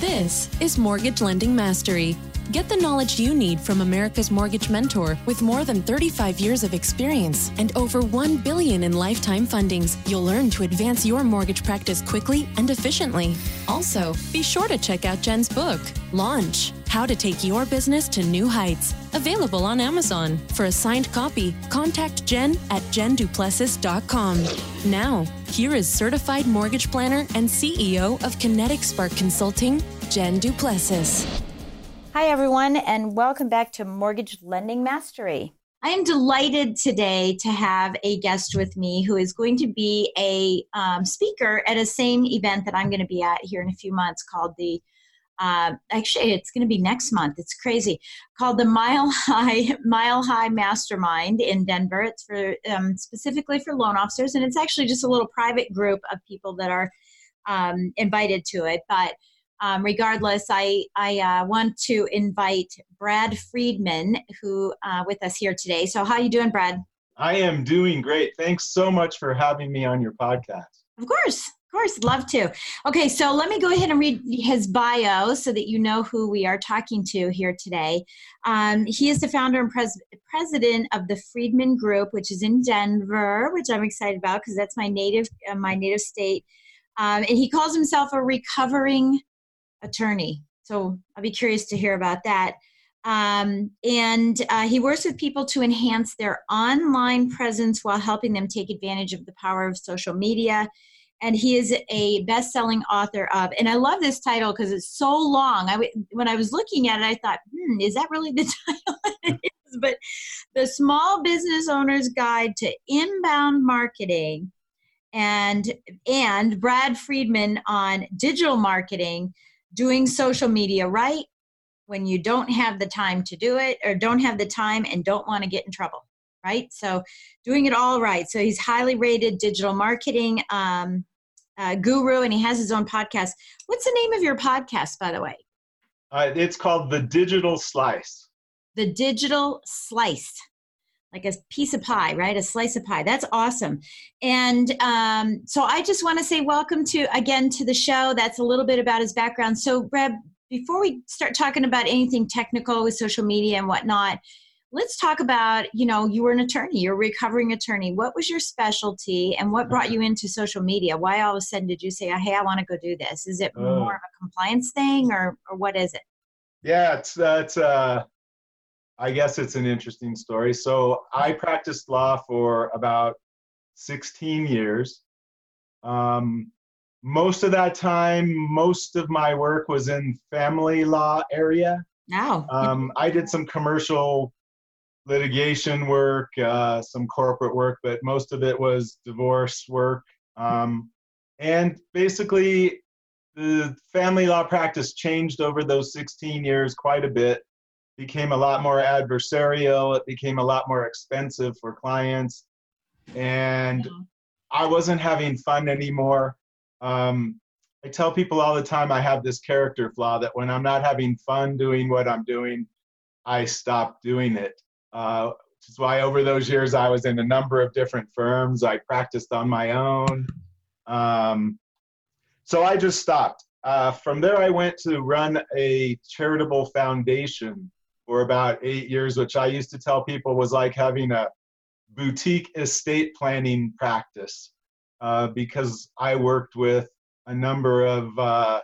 This is Mortgage Lending Mastery. Get the knowledge you need from America's Mortgage Mentor with more than 35 years of experience and over 1 billion in lifetime fundings. You'll learn to advance your mortgage practice quickly and efficiently. Also, be sure to check out Jen's book, Launch: How to Take Your Business to New Heights, available on Amazon. For a signed copy, contact Jen at jenduplessis.com. Now, here is certified mortgage planner and CEO of Kinetic Spark Consulting, Jen Duplessis. Hi, everyone, and welcome back to Mortgage Lending Mastery. I am delighted today to have a guest with me who is going to be a um, speaker at a same event that I'm going to be at here in a few months called the uh, actually it's going to be next month. It's crazy. Called the mile high mile high mastermind in denver. It's for um, specifically for loan officers and it's actually just a little private group of people that are um, invited to it. But um, regardless, I, I uh, want to invite Brad Friedman, who uh, with us here today. So, how you doing, Brad? I am doing great. Thanks so much for having me on your podcast. Of course, of course, love to. Okay, so let me go ahead and read his bio so that you know who we are talking to here today. Um, he is the founder and pres- president of the Friedman Group, which is in Denver, which I'm excited about because that's my native uh, my native state. Um, and he calls himself a recovering attorney. So I'll be curious to hear about that. Um, and uh, he works with people to enhance their online presence while helping them take advantage of the power of social media. And he is a best-selling author of, and I love this title because it's so long. I when I was looking at it, I thought, hmm, is that really the title? but the Small Business Owner's Guide to Inbound Marketing, and and Brad Friedman on digital marketing doing social media right when you don't have the time to do it or don't have the time and don't want to get in trouble right? So doing it all right. So he's highly rated digital marketing um, uh, guru and he has his own podcast. What's the name of your podcast by the way? Uh, it's called the digital slice. The digital slice like a piece of pie, right? A slice of pie. That's awesome. And um, so I just want to say welcome to again to the show. That's a little bit about his background. So, Reb, before we start talking about anything technical with social media and whatnot, let's talk about you know you were an attorney, you're a recovering attorney. What was your specialty, and what brought you into social media? Why all of a sudden did you say, "Hey, I want to go do this"? Is it more of a compliance thing, or or what is it? Yeah, it's that's. Uh I guess it's an interesting story. So I practiced law for about 16 years. Um, most of that time, most of my work was in family law area. Now, um, I did some commercial litigation work, uh, some corporate work, but most of it was divorce work. Um, and basically, the family law practice changed over those 16 years quite a bit became a lot more adversarial. It became a lot more expensive for clients. And I wasn't having fun anymore. Um, I tell people all the time I have this character flaw that when I'm not having fun doing what I'm doing, I stop doing it. Uh, which is why over those years I was in a number of different firms. I practiced on my own. Um, so I just stopped. Uh, from there, I went to run a charitable foundation for about eight years, which I used to tell people was like having a boutique estate planning practice uh, because I worked with a number of uh,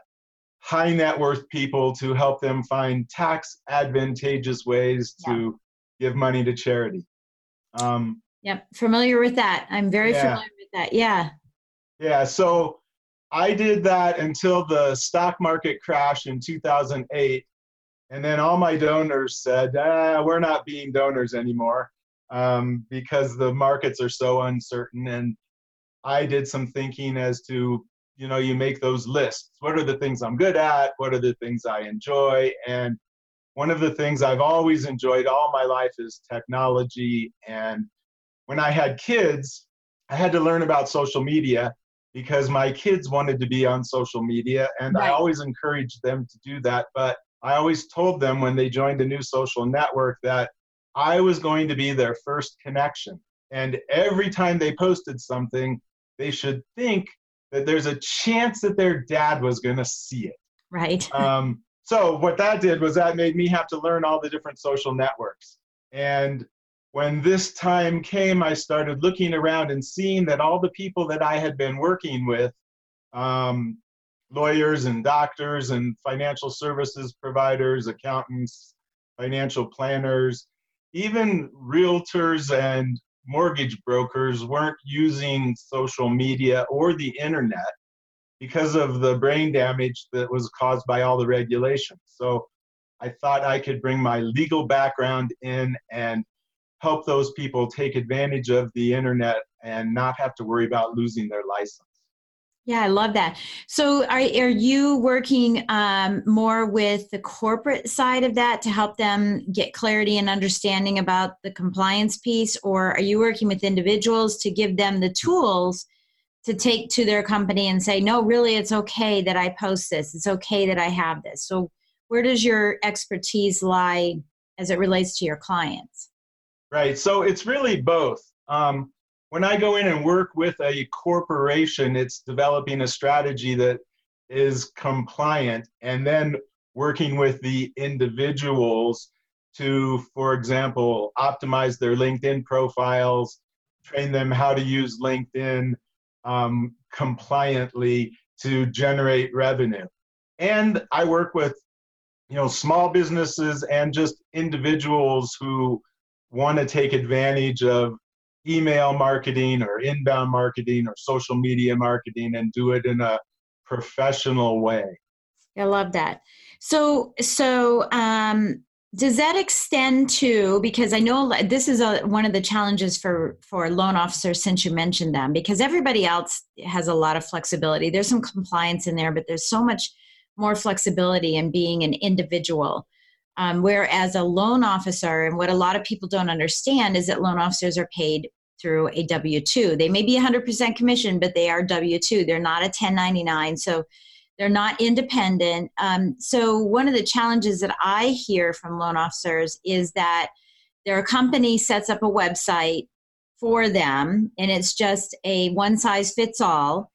high net worth people to help them find tax advantageous ways yeah. to give money to charity. Um, yep, familiar with that. I'm very yeah. familiar with that. Yeah. Yeah, so I did that until the stock market crashed in 2008 and then all my donors said, ah, we're not being donors anymore um, because the markets are so uncertain. And I did some thinking as to you know you make those lists. What are the things i'm good at? What are the things i enjoy? And one of the things i've always enjoyed all my life is technology. And when i had kids i had to learn about social media because my kids wanted to be on social media and right. i always encouraged them to do that. But i always told them when they joined a new social network that i was going to be their first connection and every time they posted something they should think that there's a chance that their dad was going to see it. Right. Um, so what that did was that made me have to learn all the different social networks. And when this time came, I started looking around and seeing that all the people that I had been working with, um, lawyers and doctors and financial services providers, accountants, financial planners, even realtors and mortgage brokers weren't using social media or the internet because of the brain damage that was caused by all the regulations. So I thought I could bring my legal background in and help those people take advantage of the internet and not have to worry about losing their license. Yeah, I love that. So, are, are you working um, more with the corporate side of that to help them get clarity and understanding about the compliance piece, or are you working with individuals to give them the tools to take to their company and say, no, really, it's okay that I post this, it's okay that I have this? So, where does your expertise lie as it relates to your clients? Right. So, it's really both. Um, when I go in and work with a corporation, it's developing a strategy that is compliant and then working with the individuals to, for example, optimize their LinkedIn profiles, train them how to use LinkedIn um, compliantly to generate revenue. And I work with you know small businesses and just individuals who want to take advantage of email marketing or inbound marketing or social media marketing and do it in a professional way. I love that. So, so um, does that extend to because I know this is a, one of the challenges for for loan officers since you mentioned them because everybody else has a lot of flexibility. There's some compliance in there, but there's so much more flexibility in being an individual. Um, whereas a loan officer, and what a lot of people don't understand is that loan officers are paid through a W 2. They may be 100% commission, but they are W 2. They're not a 1099. So they're not independent. Um, so, one of the challenges that I hear from loan officers is that their company sets up a website for them and it's just a one size fits all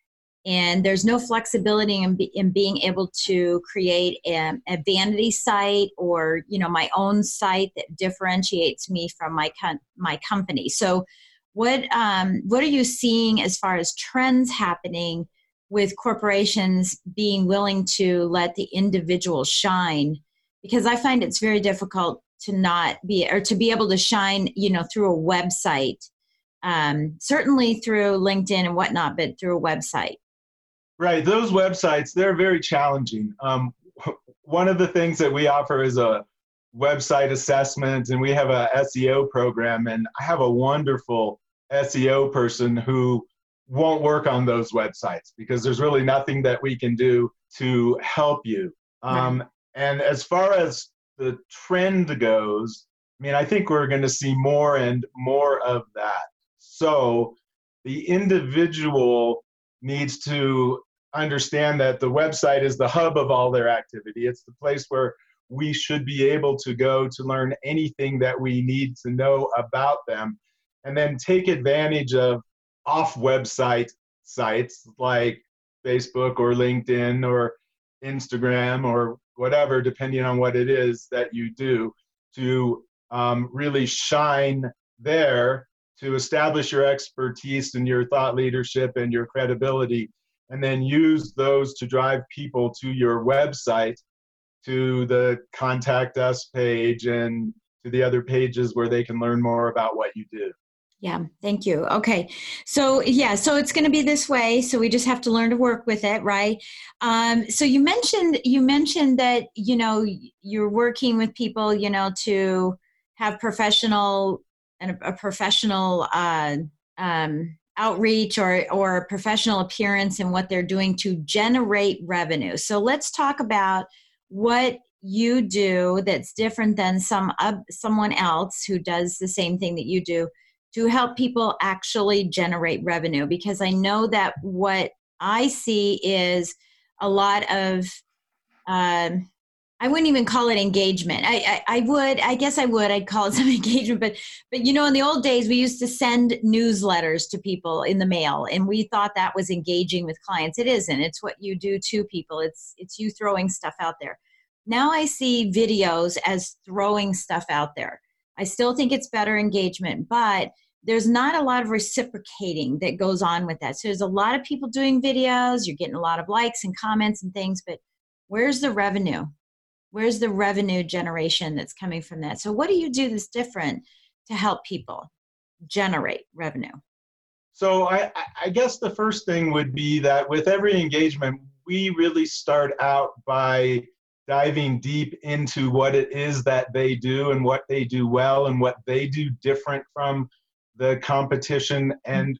and there's no flexibility in, in being able to create a, a, vanity site or you know my own site that differentiates me from my com- my company so what um, what are you seeing as far as trends happening with corporations being willing to let the individual shine? Because I find it's very difficult to not be or to be able to shine, you know, through a website. Um, certainly through LinkedIn and whatnot, but through a website. Right, those websites they're very challenging. Um, one of the things that we offer is a website assessment, and we have a SEO program, and I have a wonderful SEO person who won't work on those websites because there's really nothing that we can do to help you. Um, right. And as far as the trend goes, I mean, I think we're going to see more and more of that. So the individual needs to understand that the website is the hub of all their activity. It's the place where we should be able to go to learn anything that we need to know about them and then take advantage of off website sites like Facebook or LinkedIn or Instagram or whatever, depending on what it is that you do, to um, really shine there to establish your expertise and your thought leadership and your credibility, and then use those to drive people to your website, to the contact us page, and to the other pages where they can learn more about what you do. Yeah, thank you. Okay. So, yeah, so it's going to be this way. So we just have to learn to work with it, right? Um, so you mentioned you mentioned that, you know, you're working with people, you know, to have professional and a, professional uh, um, outreach or or professional appearance and what they're doing to generate revenue. So let's talk about what you do that's different than some uh, someone else who does the same thing that you do to help people actually generate revenue because I know that what I see is a lot of um, I wouldn't even call it engagement. I, I, I would, I guess I would. I'd call it some engagement, but but you know, in the old days, we used to send newsletters to people in the mail, and we thought that was engaging with clients. It isn't. It's what you do to people. It's it's you throwing stuff out there. Now I see videos as throwing stuff out there. I still think it's better engagement, but there's not a lot of reciprocating that goes on with that. So there's a lot of people doing videos. You're getting a lot of likes and comments and things, but where's the revenue? where's the revenue generation that's coming from that so what do you do that's different to help people generate revenue so I, I guess the first thing would be that with every engagement we really start out by diving deep into what it is that they do and what they do well and what they do different from the competition and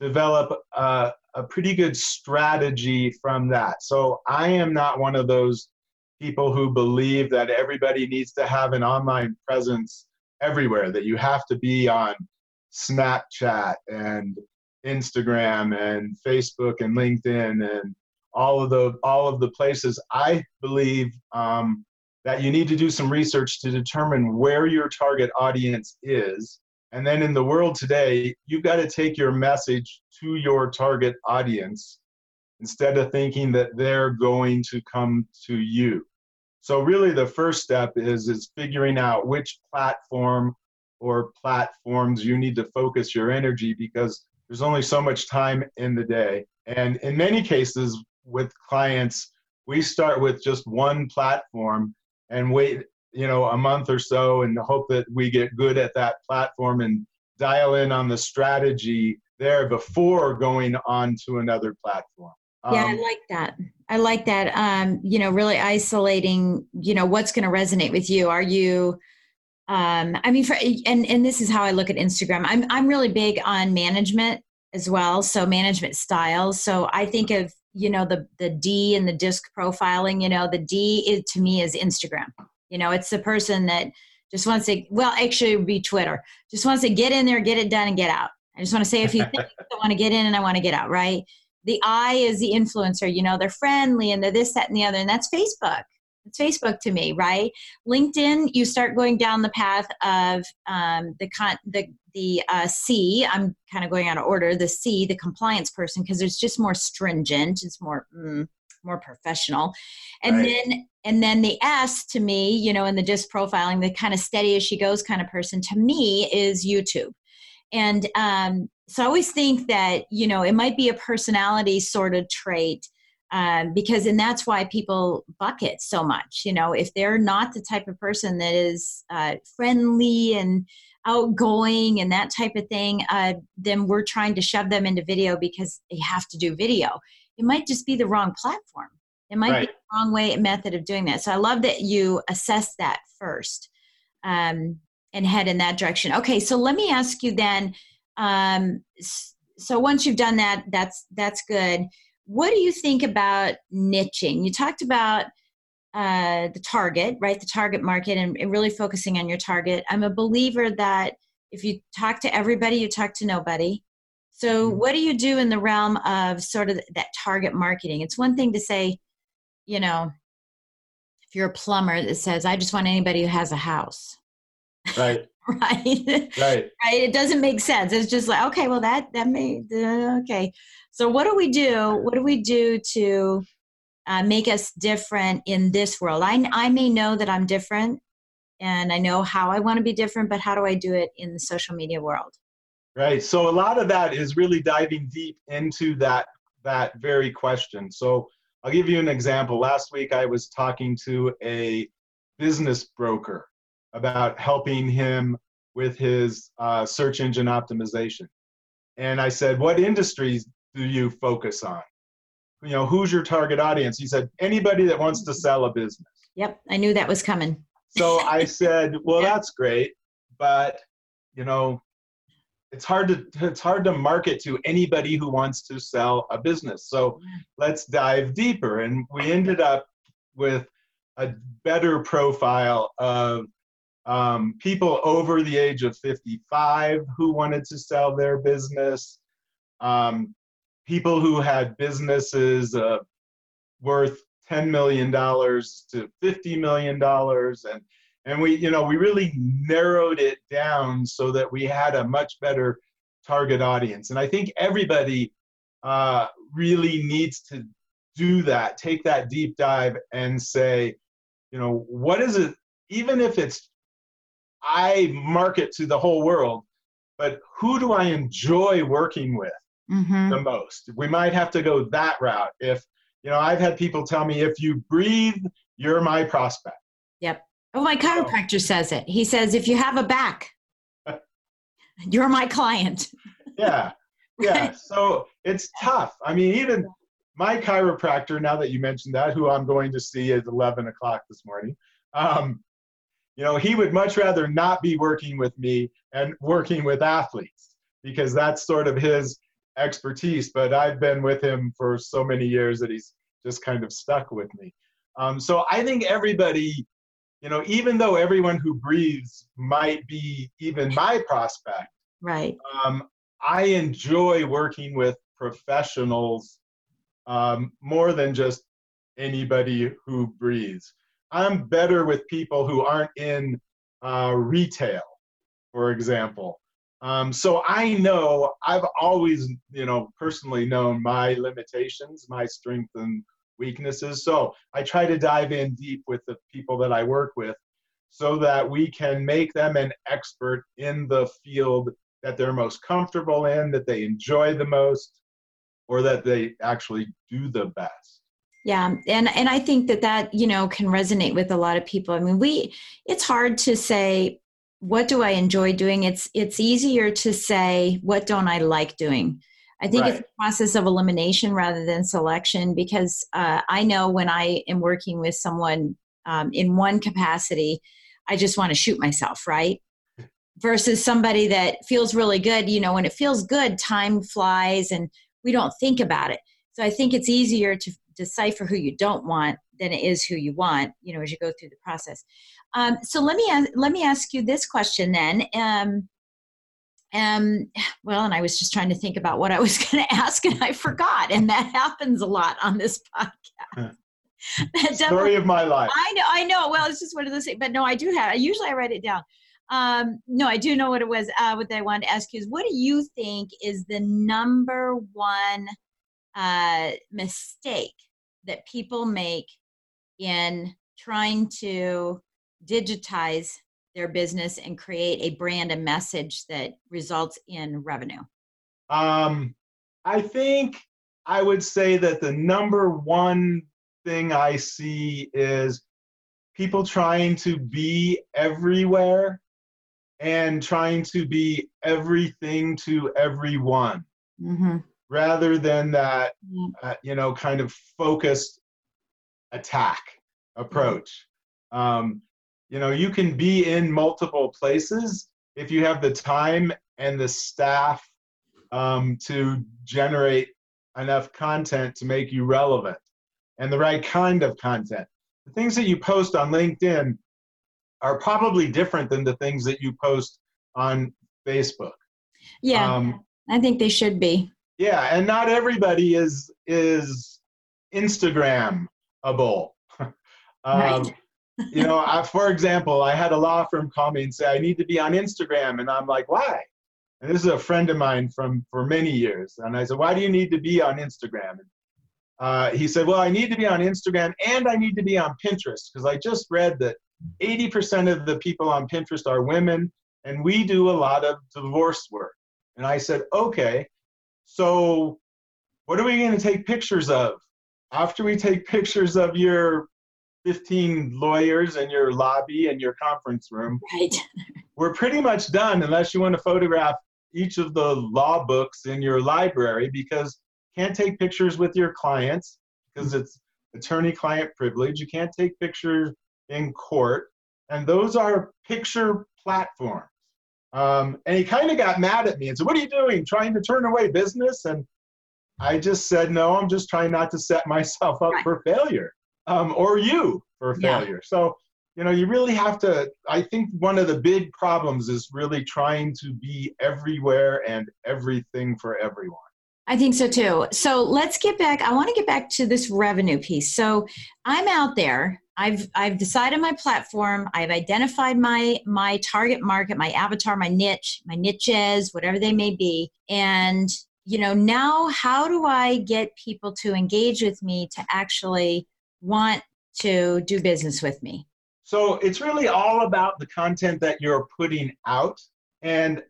develop a, a pretty good strategy from that so i am not one of those people who believe that everybody needs to have an online presence everywhere, that you have to be on Snapchat and Instagram and Facebook and LinkedIn and all of the all of the places. I believe um, that you need to do some research to determine where your target audience is, and then in the world today, you've got to take your message to your target audience instead of thinking that they're going to come to you. So really the first step is is figuring out which platform or platforms you need to focus your energy because there's only so much time in the day. And in many cases with clients, we start with just one platform and wait, you know, a month or so and hope that we get good at that platform and dial in on the strategy there before going on to another platform. Yeah, I um, like that. I like that. Um, you know, really isolating, you know, what's going to resonate with you. Are you, um, I mean, for, and, and this is how I look at Instagram. I'm, I'm really big on management as well. So management styles. So I think of, you know, the, the D and the disc profiling, you know, the D is, to me is Instagram. You know, it's the person that just wants to, well, actually it would be Twitter, just wants to get in there, get it done and get out. I just want to say a few things. I want to get in and I want to get out, right? the I is the influencer, you know, they're friendly and they're this, that, and the other. And that's Facebook. It's Facebook to me, right? LinkedIn, you start going down the path of um, the con- the the uh, C. I'm kind of going out of order. The C, the compliance person, because it's just more stringent. It's more mm, more professional, and right. then and then the S to me, you know, in the disc profiling, the kind of steady as she goes kind of person to me is YouTube, and um, so I always think that, you know, it might be a personality sort of trait um, because, and that's why people bucket so much. You know, if they're not the type of person that is uh, friendly and outgoing and that type of thing, uh, then we're trying to shove them into video because they have to do video. It might just be the wrong platform. It might right. be the wrong way method of doing that. So I love that you assess that first um, and head in that direction. Okay, so let me ask you then um, so once you've done that, that's that's good. What do you think about niching? You talked about uh, the target, right? The target market, and, and really focusing on your target. I'm a believer that if you talk to everybody, you talk to nobody. So, mm-hmm. what do you do in the realm of sort of that target marketing? It's one thing to say, you know, if you're a plumber that says, I just want anybody who has a house. Right. right? Right. Right? It doesn't make sense. It's just like okay well that that may uh, okay. So what do we do what do we do to uh, make us different in this world? I, I may know that i'm different and i know how i want to be different but how do i do it in the social media world? Right. So a lot of that is really diving deep into that that very question. So i'll give you an example last week i was talking to a business broker about helping him with his uh, search engine optimization. And I said, What industries do you focus on? You know, who's your target audience? He said, Anybody that wants to sell a business. Yep, I knew that was coming. so I said, Well, that's great, but, you know, it's hard to it's hard to market to anybody who wants to sell a business. So let's dive deeper. And we ended up with a better profile of um, people over the age of 55 who wanted to sell their business, um, people who had businesses uh, worth $10 million to $50 million. And, and we, you know, we really narrowed it down so that we had a much better target audience. And I think everybody uh, really needs to do that, take that deep dive and say, you know, what is it, even if it's I market to the whole world, but who do I enjoy working with mm-hmm. the most? We might have to go that route. If, you know, I've had people tell me, if you breathe, you're my prospect. Yep. Oh, my chiropractor says it. He says, if you have a back, you're my client. yeah. Yeah. So it's tough. I mean, even my chiropractor, now that you mentioned that, who I'm going to see at 11 o'clock this morning, um, you know, he would much rather not be working with me and working with athletes because that's sort of his expertise. But I've been with him for so many years that he's just kind of stuck with me. Um, so I think everybody, you know, even though everyone who breathes might be even my prospect, right? Um, I enjoy working with professionals um, more than just anybody who breathes. I'm better with people who aren't in uh, retail, for example. Um, so I know I've always, you know, personally known my limitations, my strengths and weaknesses. So I try to dive in deep with the people that I work with so that we can make them an expert in the field that they're most comfortable in, that they enjoy the most, or that they actually do the best. Yeah and and i think that that you know can resonate with a lot of people. I mean we it's hard to say what do i enjoy doing? It's it's easier to say what don't i like doing i think right. it's a process of elimination rather than selection because uh, i know when i am working with someone um, in one capacity i just want to shoot myself right? Versus somebody that feels really good you know when it feels good time flies and we don't think about it. So i think it's easier to decipher who you don't want than it is who you want you know as you go through the process. Um, so let me ask, let me ask you this question then. Um, um, well and i was just trying to think about what i was going to ask and i forgot and that happens a lot on this podcast. Story of my life. I know i know. Well it's just one of those things but no i do have I usually i write it down. Um, no i do know what it was uh, what i wanted to ask you is what do you think is the number one uh, mistake that people make in trying to digitize their business and create a brand and message that results in revenue? Um, I think I would say that the number one thing I see is people trying to be everywhere and trying to be everything to everyone. Mm-hmm rather than that, uh, you know, kind of focused attack approach. Um, you know, you can be in multiple places if you have the time and the staff um, to generate enough content to make you relevant and the right kind of content. The things that you post on LinkedIn are probably different than the things that you post on Facebook. Yeah, um, I think they should be yeah and not everybody is is instagramable um, right. You know I, for example i had a law firm call me and say i need to be on instagram and i'm like why? And this is a friend of mine from for many years and i said why do you need to be on instagram? And, uh, he said well i need to be on instagram and i need to be on pinterest because i just read that 80% of the people on pinterest are women and we do a lot of divorce work. And i said okay so, what are we going to take pictures of? After we take pictures of your 15 lawyers in your lobby and your conference room, right. we're pretty much done unless you want to photograph each of the law books in your library because you can't take pictures with your clients because it's attorney client privilege. You can't take pictures in court. And those are picture platforms. Um, and he kind of got mad at me and said, What are you doing? Trying to turn away business? And I just said, No, I'm just trying not to set myself up right. for failure um, or you for failure. Yeah. So, you know, you really have to. I think one of the big problems is really trying to be everywhere and everything for everyone. I think so too. So let's get back. I want to get back to this revenue piece. So I'm out there. I've I've decided my platform. I've identified my my target market, my avatar, my niche, my niches, whatever they may be. And you know, now how do I get people to engage with me to actually want to do business with me? So it's really all about the content that you're putting out. And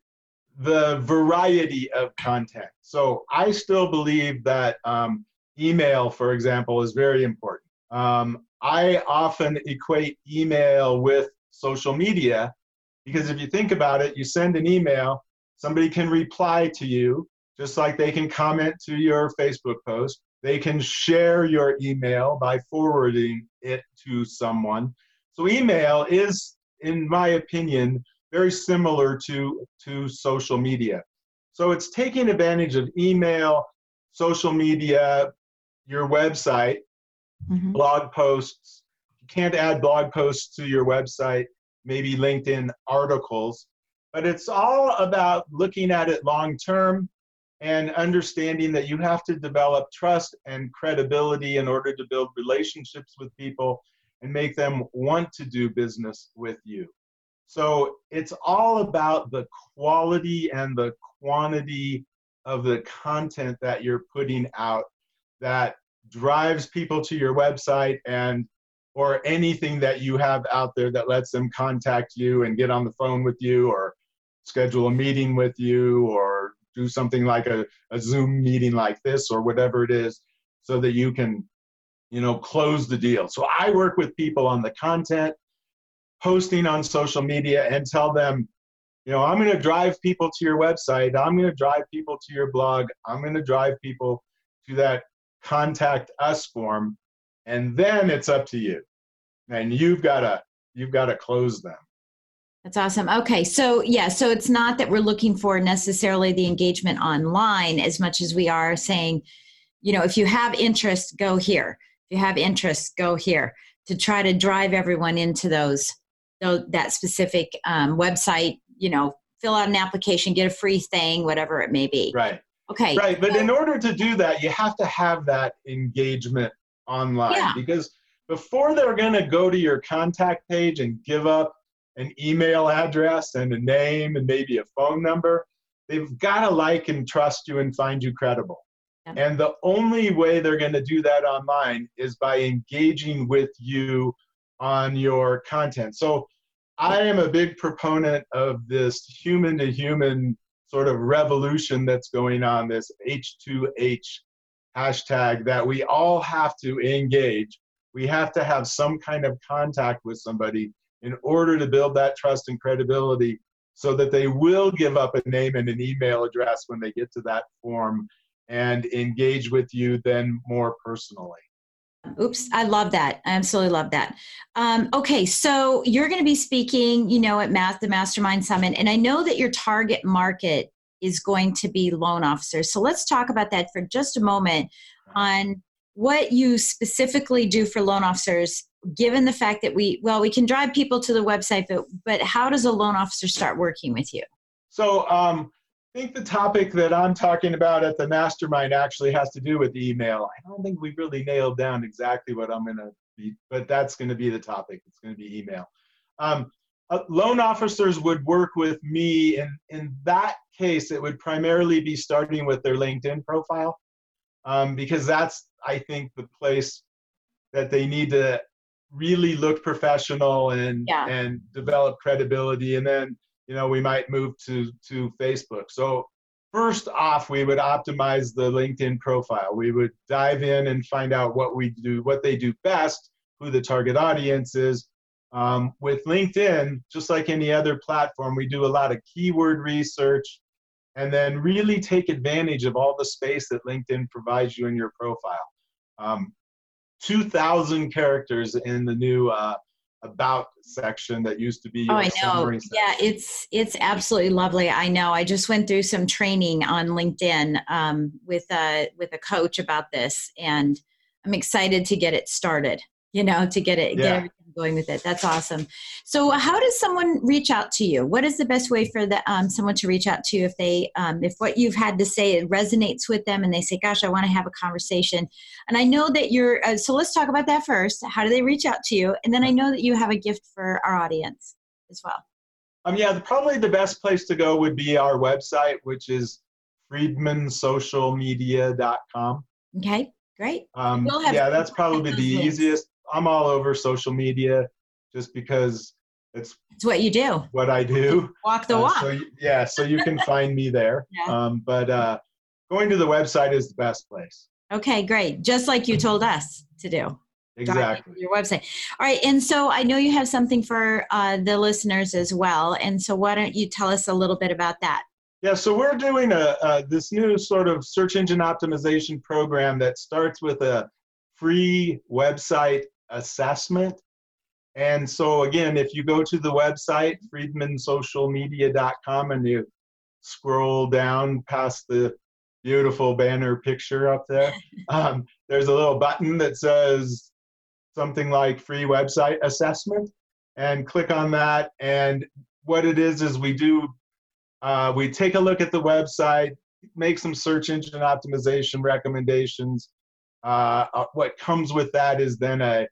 the variety of content. So I still believe that um, email, for example, is very important. Um, I often equate email with social media because if you think about it, you send an email, somebody can reply to you, just like they can comment to your Facebook post. They can share your email by forwarding it to someone. So, email is, in my opinion, very similar to, to social media. So it's taking advantage of email, social media, your website, mm-hmm. blog posts. You can't add blog posts to your website, maybe LinkedIn articles, but it's all about looking at it long term and understanding that you have to develop trust and credibility in order to build relationships with people and make them want to do business with you. So it's all about the quality and the quantity of the content that you're putting out that drives people to your website and or anything that you have out there that lets them contact you and get on the phone with you or schedule a meeting with you or do something like a, a zoom meeting like this or whatever it is so that you can you know close the deal so i work with people on the content posting on social media and tell them, you know, I'm going to drive people to your website. I'm going to drive people to your blog. I'm going to drive people to that contact us form. And then it's up to you. And you've got to, you've got to close them. That's awesome. Okay. So, yeah, so it's not that we're looking for necessarily the engagement online as much as we are saying, you know, if you have interest, go here. If you have interest, go here to try to drive everyone into those that specific um, website, you know, fill out an application, get a free thing, whatever it may be. Right. Okay. Right. But in order to do that, you have to have that engagement online yeah. because before they're going to go to your contact page and give up an email address and a name and maybe a phone number, they've got to like and trust you and find you credible. Yeah. And the only way they're going to do that online is by engaging with you on your content. So I am a big proponent of this human to human sort of revolution that's going on, this H2H hashtag that we all have to engage. We have to have some kind of contact with somebody in order to build that trust and credibility so that they will give up a name and an email address when they get to that form and engage with you then more personally. Oops, I love that. I absolutely love that. Um, okay, so you're going to be speaking, you know, at Math, the Mastermind Summit, and I know that your target market is going to be loan officers. So let's talk about that for just a moment on what you specifically do for loan officers, given the fact that we, well, we can drive people to the website, but, but how does a loan officer start working with you? So, um, I think the topic that I'm talking about at the mastermind actually has to do with email. I don't think we really nailed down exactly what I'm going to be, but that's going to be the topic. It's going to be email. Um, uh, loan officers would work with me, and in that case, it would primarily be starting with their LinkedIn profile um, because that's, I think, the place that they need to really look professional and yeah. and develop credibility, and then you know, we might move to, to Facebook. So first off, we would optimize the LinkedIn profile. We would dive in and find out what we do, what they do best, who the target audience is. Um, with LinkedIn, just like any other platform, we do a lot of keyword research and then really take advantage of all the space that LinkedIn provides you in your profile. Um, 2,000 characters in the new uh, about section that used to be. Oh, I know. Yeah, it's it's absolutely lovely. I know. I just went through some training on LinkedIn um, with a with a coach about this, and I'm excited to get it started. You know, to get it yeah. get going with it. That's awesome. So, how does someone reach out to you? What is the best way for the, um, someone to reach out to you if they, um, if what you've had to say resonates with them and they say, "Gosh, I want to have a conversation." And I know that you're. Uh, so let's talk about that first. How do they reach out to you? And then I know that you have a gift for our audience as well. Um, yeah, probably the best place to go would be our website, which is friedmansocialmedia.com. Okay, great. Um, yeah, that's probably the easiest. I'm all over social media just because it's it's what you do. What I do. Walk the walk. Uh, so yeah, so you can find me there. Yeah. Um, but uh, going to the website is the best place. Okay, great. Just like you told us to do. Exactly. Your website. All right, and so I know you have something for uh, the listeners as well, and so why don't you tell us a little bit about that? Yeah, so we're doing a, a this new sort of search engine optimization program that starts with a free website assessment. And so, again, if you go to the website, friedmansocialmedia.com, and you scroll down past the beautiful banner picture up there, um, there's a little button that says something like free website assessment. And click on that. And what it is, is we do, uh, we take a look at the website, make some search engine optimization recommendations. Uh, uh what comes with that is then a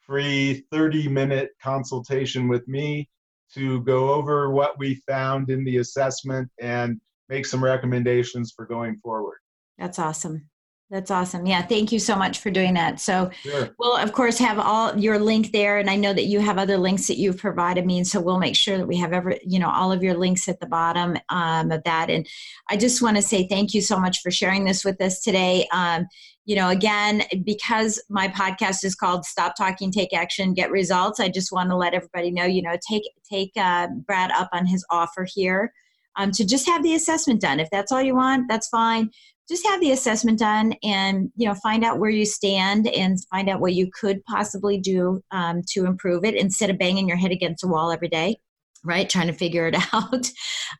free 30 minute consultation with me to go over what we found in the assessment and make some recommendations for going forward. That's awesome. That's awesome. Yeah, thank you so much for doing that. So sure. we'll of course have all your link there, and I know that you have other links that you've provided me, and so we'll make sure that we have every you know all of your links at the bottom um, of that. And I just want to say thank you so much for sharing this with us today. Um, you know, again, because my podcast is called "Stop Talking, Take Action, Get Results," I just want to let everybody know, you know, take take uh, Brad up on his offer here. Um, to just have the assessment done. If that's all you want, that's fine just have the assessment done and you know find out where you stand and find out what you could possibly do um, to improve it instead of banging your head against a wall every day right trying to figure it out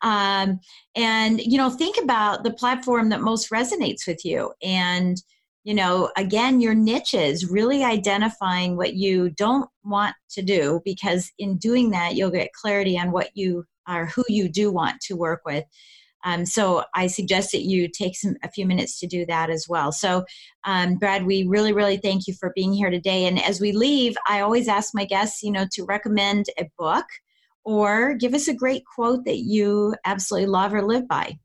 um, and you know think about the platform that most resonates with you and you know again your niches really identifying what you don't want to do because in doing that you'll get clarity on what you are who you do want to work with um, so I suggest that you take some a few minutes to do that as well. So, um, Brad, we really, really thank you for being here today. And as we leave, I always ask my guests, you know, to recommend a book or give us a great quote that you absolutely love or live by.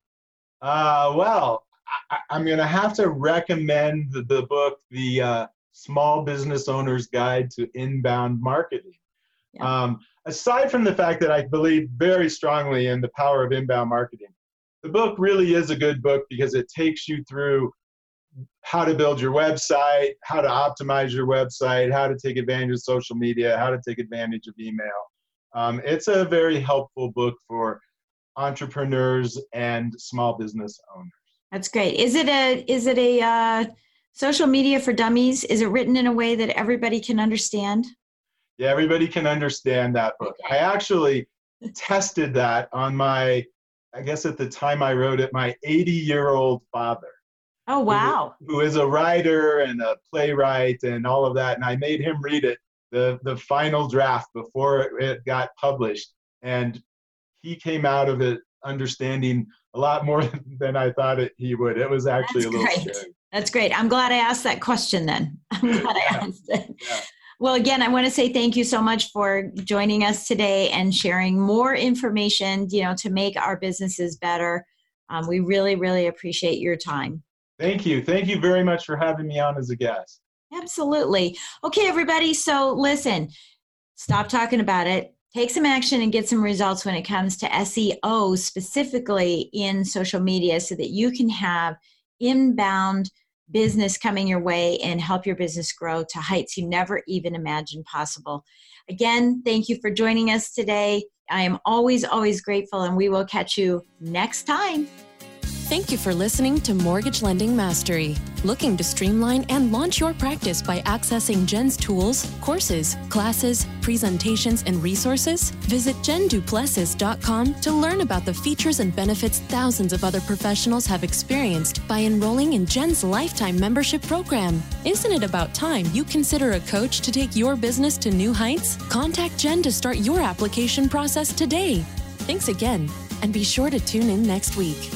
Uh, well, I, am going to have to recommend the, the book, The uh, Small Business Owner's Guide to Inbound Marketing. Yeah. Um, aside from the fact that I believe very strongly in the power of inbound marketing, the book really is a good book because it takes you through how to build your website, how to optimize your website, how to take advantage of social media, how to take advantage of email. Um, it's a very helpful book for entrepreneurs and small business owners. That's great. Is it a is it a uh, social media for dummies? Is it written in a way that everybody can understand? Yeah, everybody can understand that book. I actually tested that on my I guess at the time I wrote it, my 80 year old father. Oh, wow. Who, who is a writer and a playwright and all of that. And I made him read it, the, the final draft before it, it got published. And he came out of it understanding a lot more than I thought it, he would. It was actually That's a little great. scary. That's great. I'm glad I asked that question then. I'm glad I asked it. Yeah. Well, again, I want to say thank you so much for joining us today and sharing more information, you know, to make our businesses better. Um, we really, really appreciate your time. Thank you. Thank you very much for having me on as a guest. Absolutely. Okay, everybody. So listen, stop talking about it. Take some action and get some results when it comes to SEO, specifically in social media, so that you can have inbound business coming your way and help your business grow to heights you never even imagined possible. Again, thank you for joining us today. I am always, always grateful, and we will catch you next time. Thank you for listening to Mortgage Lending Mastery. Looking to streamline and launch your practice by accessing Jen's tools, courses, classes, presentations, and resources? Visit jenduplessis.com to learn about the features and benefits thousands of other professionals have experienced by enrolling in Jen's lifetime membership program. Isn't it about time you consider a coach to take your business to new heights? Contact Jen to start your application process today. Thanks again, and be sure to tune in next week.